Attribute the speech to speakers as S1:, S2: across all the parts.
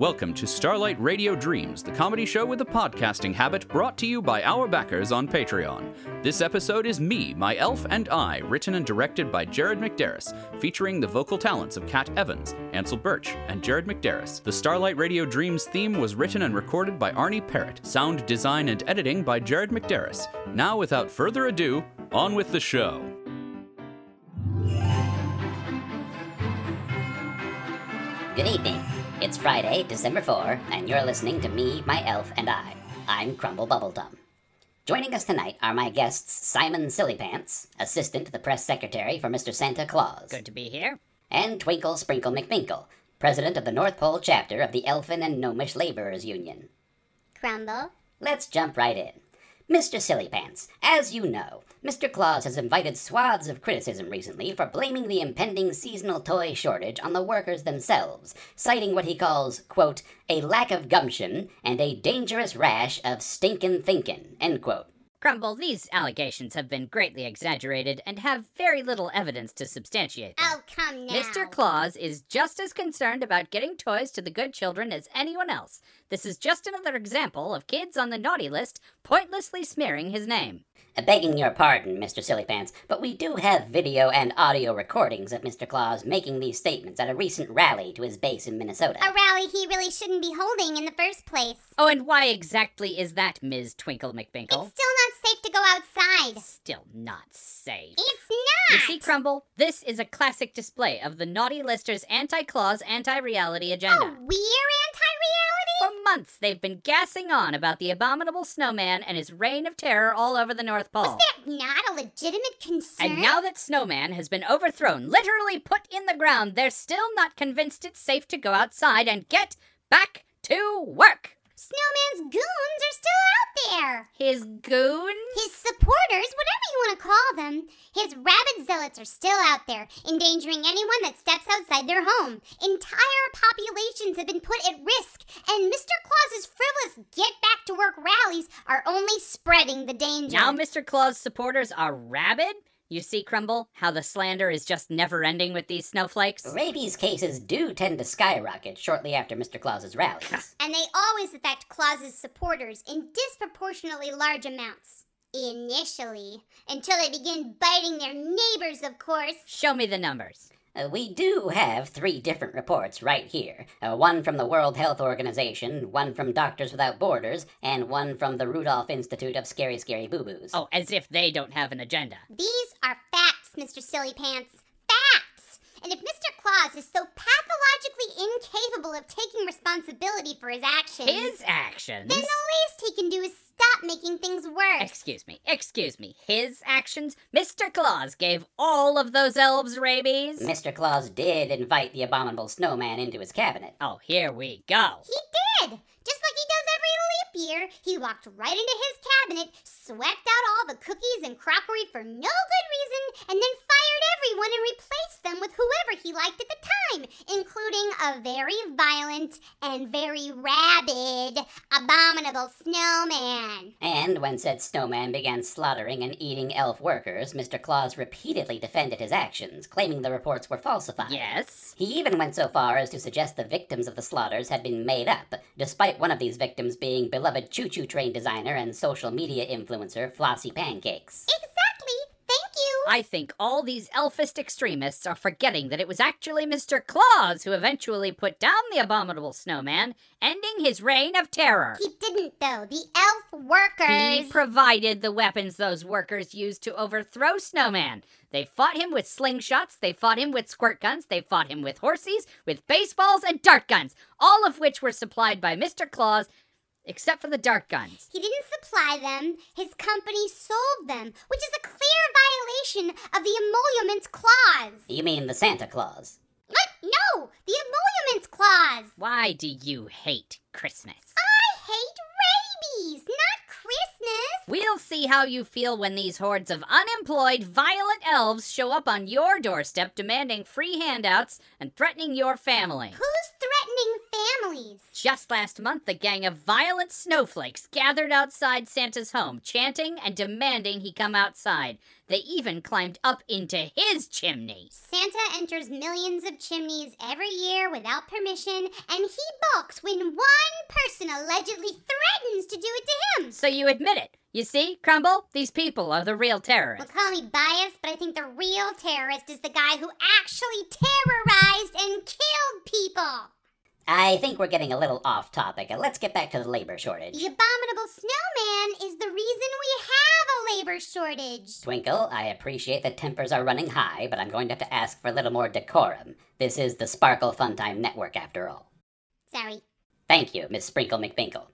S1: Welcome to Starlight Radio Dreams, the comedy show with a podcasting habit brought to you by our backers on Patreon. This episode is Me, My Elf, and I, written and directed by Jared McDarris, featuring the vocal talents of Kat Evans, Ansel Birch, and Jared McDarris. The Starlight Radio Dreams theme was written and recorded by Arnie Parrott, sound design and editing by Jared McDarris. Now, without further ado, on with the show.
S2: Good evening. It's Friday, December 4, and you're listening to Me, My Elf, and I. I'm Crumble Bumbletum. Joining us tonight are my guests Simon Sillypants, assistant to the press secretary for Mr. Santa Claus,
S3: Good to be here.
S2: and Twinkle Sprinkle McBinkle, president of the North Pole chapter of the Elfin and Gnomish Laborers Union.
S4: Crumble.
S2: Let's jump right in. Mr. Sillypants, as you know, Mr. Claus has invited swaths of criticism recently for blaming the impending seasonal toy shortage on the workers themselves, citing what he calls, quote, a lack of gumption and a dangerous rash of stinkin' thinkin', end quote.
S3: Crumble, these allegations have been greatly exaggerated and have very little evidence to substantiate them.
S4: Oh, come now.
S3: Mr. Claus is just as concerned about getting toys to the good children as anyone else. This is just another example of kids on the naughty list pointlessly smearing his name.
S2: Uh, Begging your pardon, Mr. Sillypants, but we do have video and audio recordings of Mr. Claus making these statements at a recent rally to his base in Minnesota.
S4: A rally he really shouldn't be holding in the first place.
S3: Oh, and why exactly is that, Ms. Twinkle McBinkle?
S4: It's still not safe to go outside.
S3: Still not safe.
S4: It's not!
S3: You see, Crumble, this is a classic display of the naughty lister's anti Claus, anti reality agenda.
S4: Oh, we're anti-reality?
S3: For months, they've been gassing on about the abominable snowman and his reign of terror all over the North Pole.
S4: Was that not a legitimate concern?
S3: And now that Snowman has been overthrown, literally put in the ground, they're still not convinced it's safe to go outside and get back to work.
S4: Snowman's goons are still out there.
S3: His goons?
S4: His supporters, whatever you want to call them, his rabid zealots are still out there, endangering anyone that steps outside their home. Entire populations have been put at risk, and Mr. Claus's frivolous get back to work rallies are only spreading the danger.
S3: Now Mr. Claus supporters are rabid? You see, Crumble, how the slander is just never ending with these snowflakes?
S2: Rabies cases do tend to skyrocket shortly after Mr. Claus's rallies.
S4: and they always affect Claus's supporters in disproportionately large amounts. Initially, until they begin biting their neighbors, of course.
S3: Show me the numbers.
S2: Uh, we do have three different reports right here uh, one from the World Health Organization, one from Doctors Without Borders, and one from the Rudolph Institute of Scary Scary Boo Boos.
S3: Oh, as if they don't have an agenda.
S4: These are facts, Mr. Silly Pants. Facts! And if Mr. Claus is so pathologically incapable of taking responsibility for his actions,
S3: His actions.
S4: then the least he can do is stop making things worse.
S3: Excuse me, excuse me. His actions? Mr. Claus gave all of those elves rabies?
S2: Mr. Claus did invite the abominable snowman into his cabinet.
S3: Oh, here we go.
S4: He did! Just like he does every leap year, he walked right into his cabinet, swept out all the cookies and crockery for no good reason, and then fired everyone and replaced them with whoever he liked at the time, including a very violent and very rabid, abominable snowman.
S2: And when said snowman began slaughtering and eating elf workers, Mr. Claus repeatedly defended his actions, claiming the reports were falsified.
S3: Yes?
S2: He even went so far as to suggest the victims of the slaughters had been made up, despite one of these victims being beloved choo choo train designer and social media influencer Flossie Pancakes.
S4: Exactly!
S3: I think all these elfist extremists are forgetting that it was actually Mr. Claus who eventually put down the abominable snowman, ending his reign of terror.
S4: He didn't, though. The elf workers.
S3: He provided the weapons those workers used to overthrow Snowman. They fought him with slingshots, they fought him with squirt guns, they fought him with horsies, with baseballs, and dart guns, all of which were supplied by Mr. Claus, except for the dart guns.
S4: He didn't supply them, his company sold them, which is a clear violation of the emoluments clause.
S2: You mean the Santa Claus?
S4: What? No! The emoluments clause!
S3: Why do you hate Christmas?
S4: I hate rabies, not Christmas!
S3: We'll see how you feel when these hordes of unemployed, violent elves show up on your doorstep demanding free handouts and threatening your family.
S4: Who's threatening families?
S3: Just last month, a gang of violent snowflakes gathered outside Santa's home, chanting and demanding he come outside. They even climbed up into his chimney.
S4: Santa enters millions of chimneys every year without permission, and he balks when one person allegedly threatens to do it to him.
S3: So you admit it. You see, Crumble, these people are the real terrorists.
S4: Well, call me biased, but I think the real terrorist is the guy who actually terrorized and killed people.
S2: I think we're getting a little off topic. Let's get back to the labor shortage.
S4: The abominable snowman is the reason we have a labor shortage.
S2: Twinkle, I appreciate that tempers are running high, but I'm going to have to ask for a little more decorum. This is the Sparkle Funtime Network, after all.
S4: Sorry.
S2: Thank you, Miss Sprinkle McBinkle.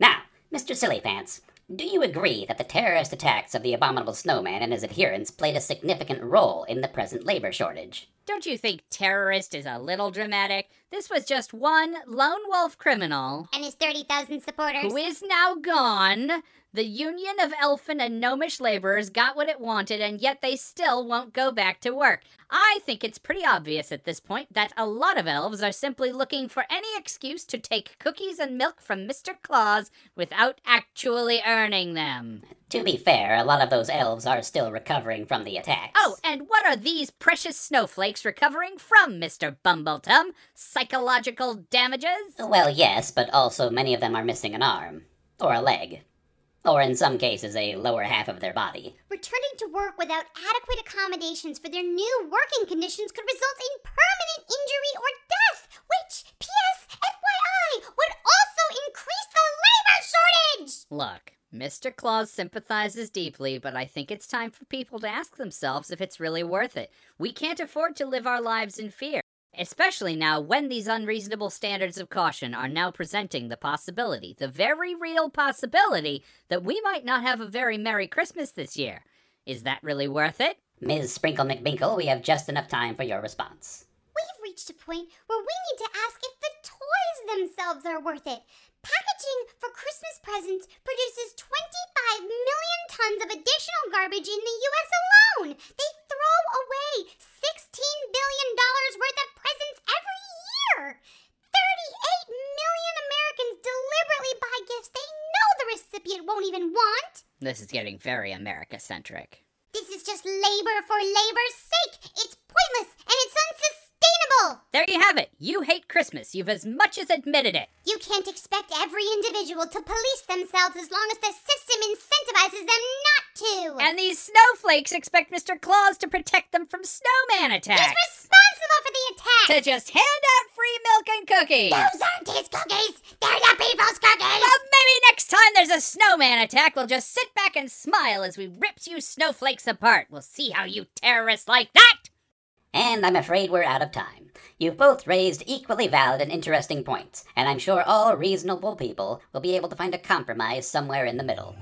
S2: Now, Mr. Sillypants, do you agree that the terrorist attacks of the abominable snowman and his adherents played a significant role in the present labor shortage?
S3: Don't you think terrorist is a little dramatic? This was just one lone wolf criminal
S4: And his 30,000 supporters.
S3: who is now gone. The union of elfin and gnomish laborers got what it wanted, and yet they still won't go back to work. I think it's pretty obvious at this point that a lot of elves are simply looking for any excuse to take cookies and milk from Mr. Claus without actually earning them.
S2: To be fair, a lot of those elves are still recovering from the attacks.
S3: Oh, and what are these precious snowflakes recovering from, Mr. Bumbletum? Psychological damages?
S2: Well, yes, but also many of them are missing an arm. Or a leg. Or in some cases, a lower half of their body.
S4: Returning to work without adequate accommodations for their new working conditions could result in permanent injury or death, which, P.S. FYI, would also increase the labor shortage!
S3: Look, Mr. Claus sympathizes deeply, but I think it's time for people to ask themselves if it's really worth it. We can't afford to live our lives in fear. Especially now when these unreasonable standards of caution are now presenting the possibility, the very real possibility, that we might not have a very Merry Christmas this year. Is that really worth it?
S2: Ms. Sprinkle McBinkle, we have just enough time for your response.
S4: We've reached a point where we need to ask if the toys themselves are worth it. Packaging for Christmas presents produces 25 million tons of additional garbage in the U.S. alone. They throw away $16 billion worth of presents every year. 38 million Americans deliberately buy gifts they know the recipient won't even want.
S3: This is getting very America centric.
S4: This is just labor for labor's sake. It's pointless and it's unsustainable.
S3: There you have it. You hate Christmas. You've as much as admitted it.
S4: You can't expect every individual to police themselves as long as the system incentivizes them not to.
S3: And these snowflakes expect Mr. Claus to protect them from snowman attacks.
S4: He's responsible for the attack.
S3: To just hand out free milk and cookies.
S4: Those aren't his cookies. They're the people's cookies.
S3: Well, maybe next time there's a snowman attack, we'll just sit back and smile as we rip you snowflakes apart. We'll see how you terrorists like that.
S2: And I'm afraid we're out of time. You've both raised equally valid and interesting points, and I'm sure all reasonable people will be able to find a compromise somewhere in the middle.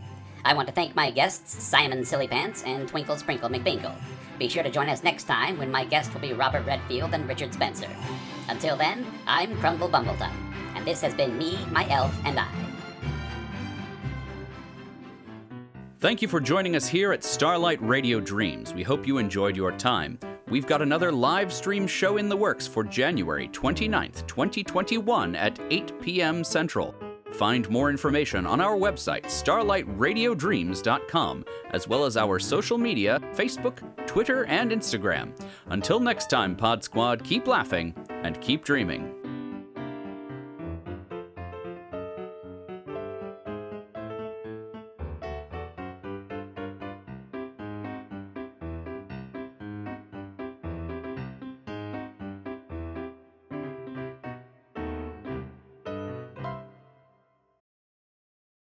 S2: I want to thank my guests, Simon Sillypants and Twinkle Sprinkle McBinkle. Be sure to join us next time when my guests will be Robert Redfield and Richard Spencer. Until then, I'm Crumble Bumbletum, and this has been me, my elf, and I.
S1: Thank you for joining us here at Starlight Radio Dreams. We hope you enjoyed your time. We've got another live stream show in the works for January 29th, 2021 at 8 p.m. Central. Find more information on our website, starlightradiodreams.com, as well as our social media Facebook, Twitter, and Instagram. Until next time, Pod Squad, keep laughing and keep dreaming.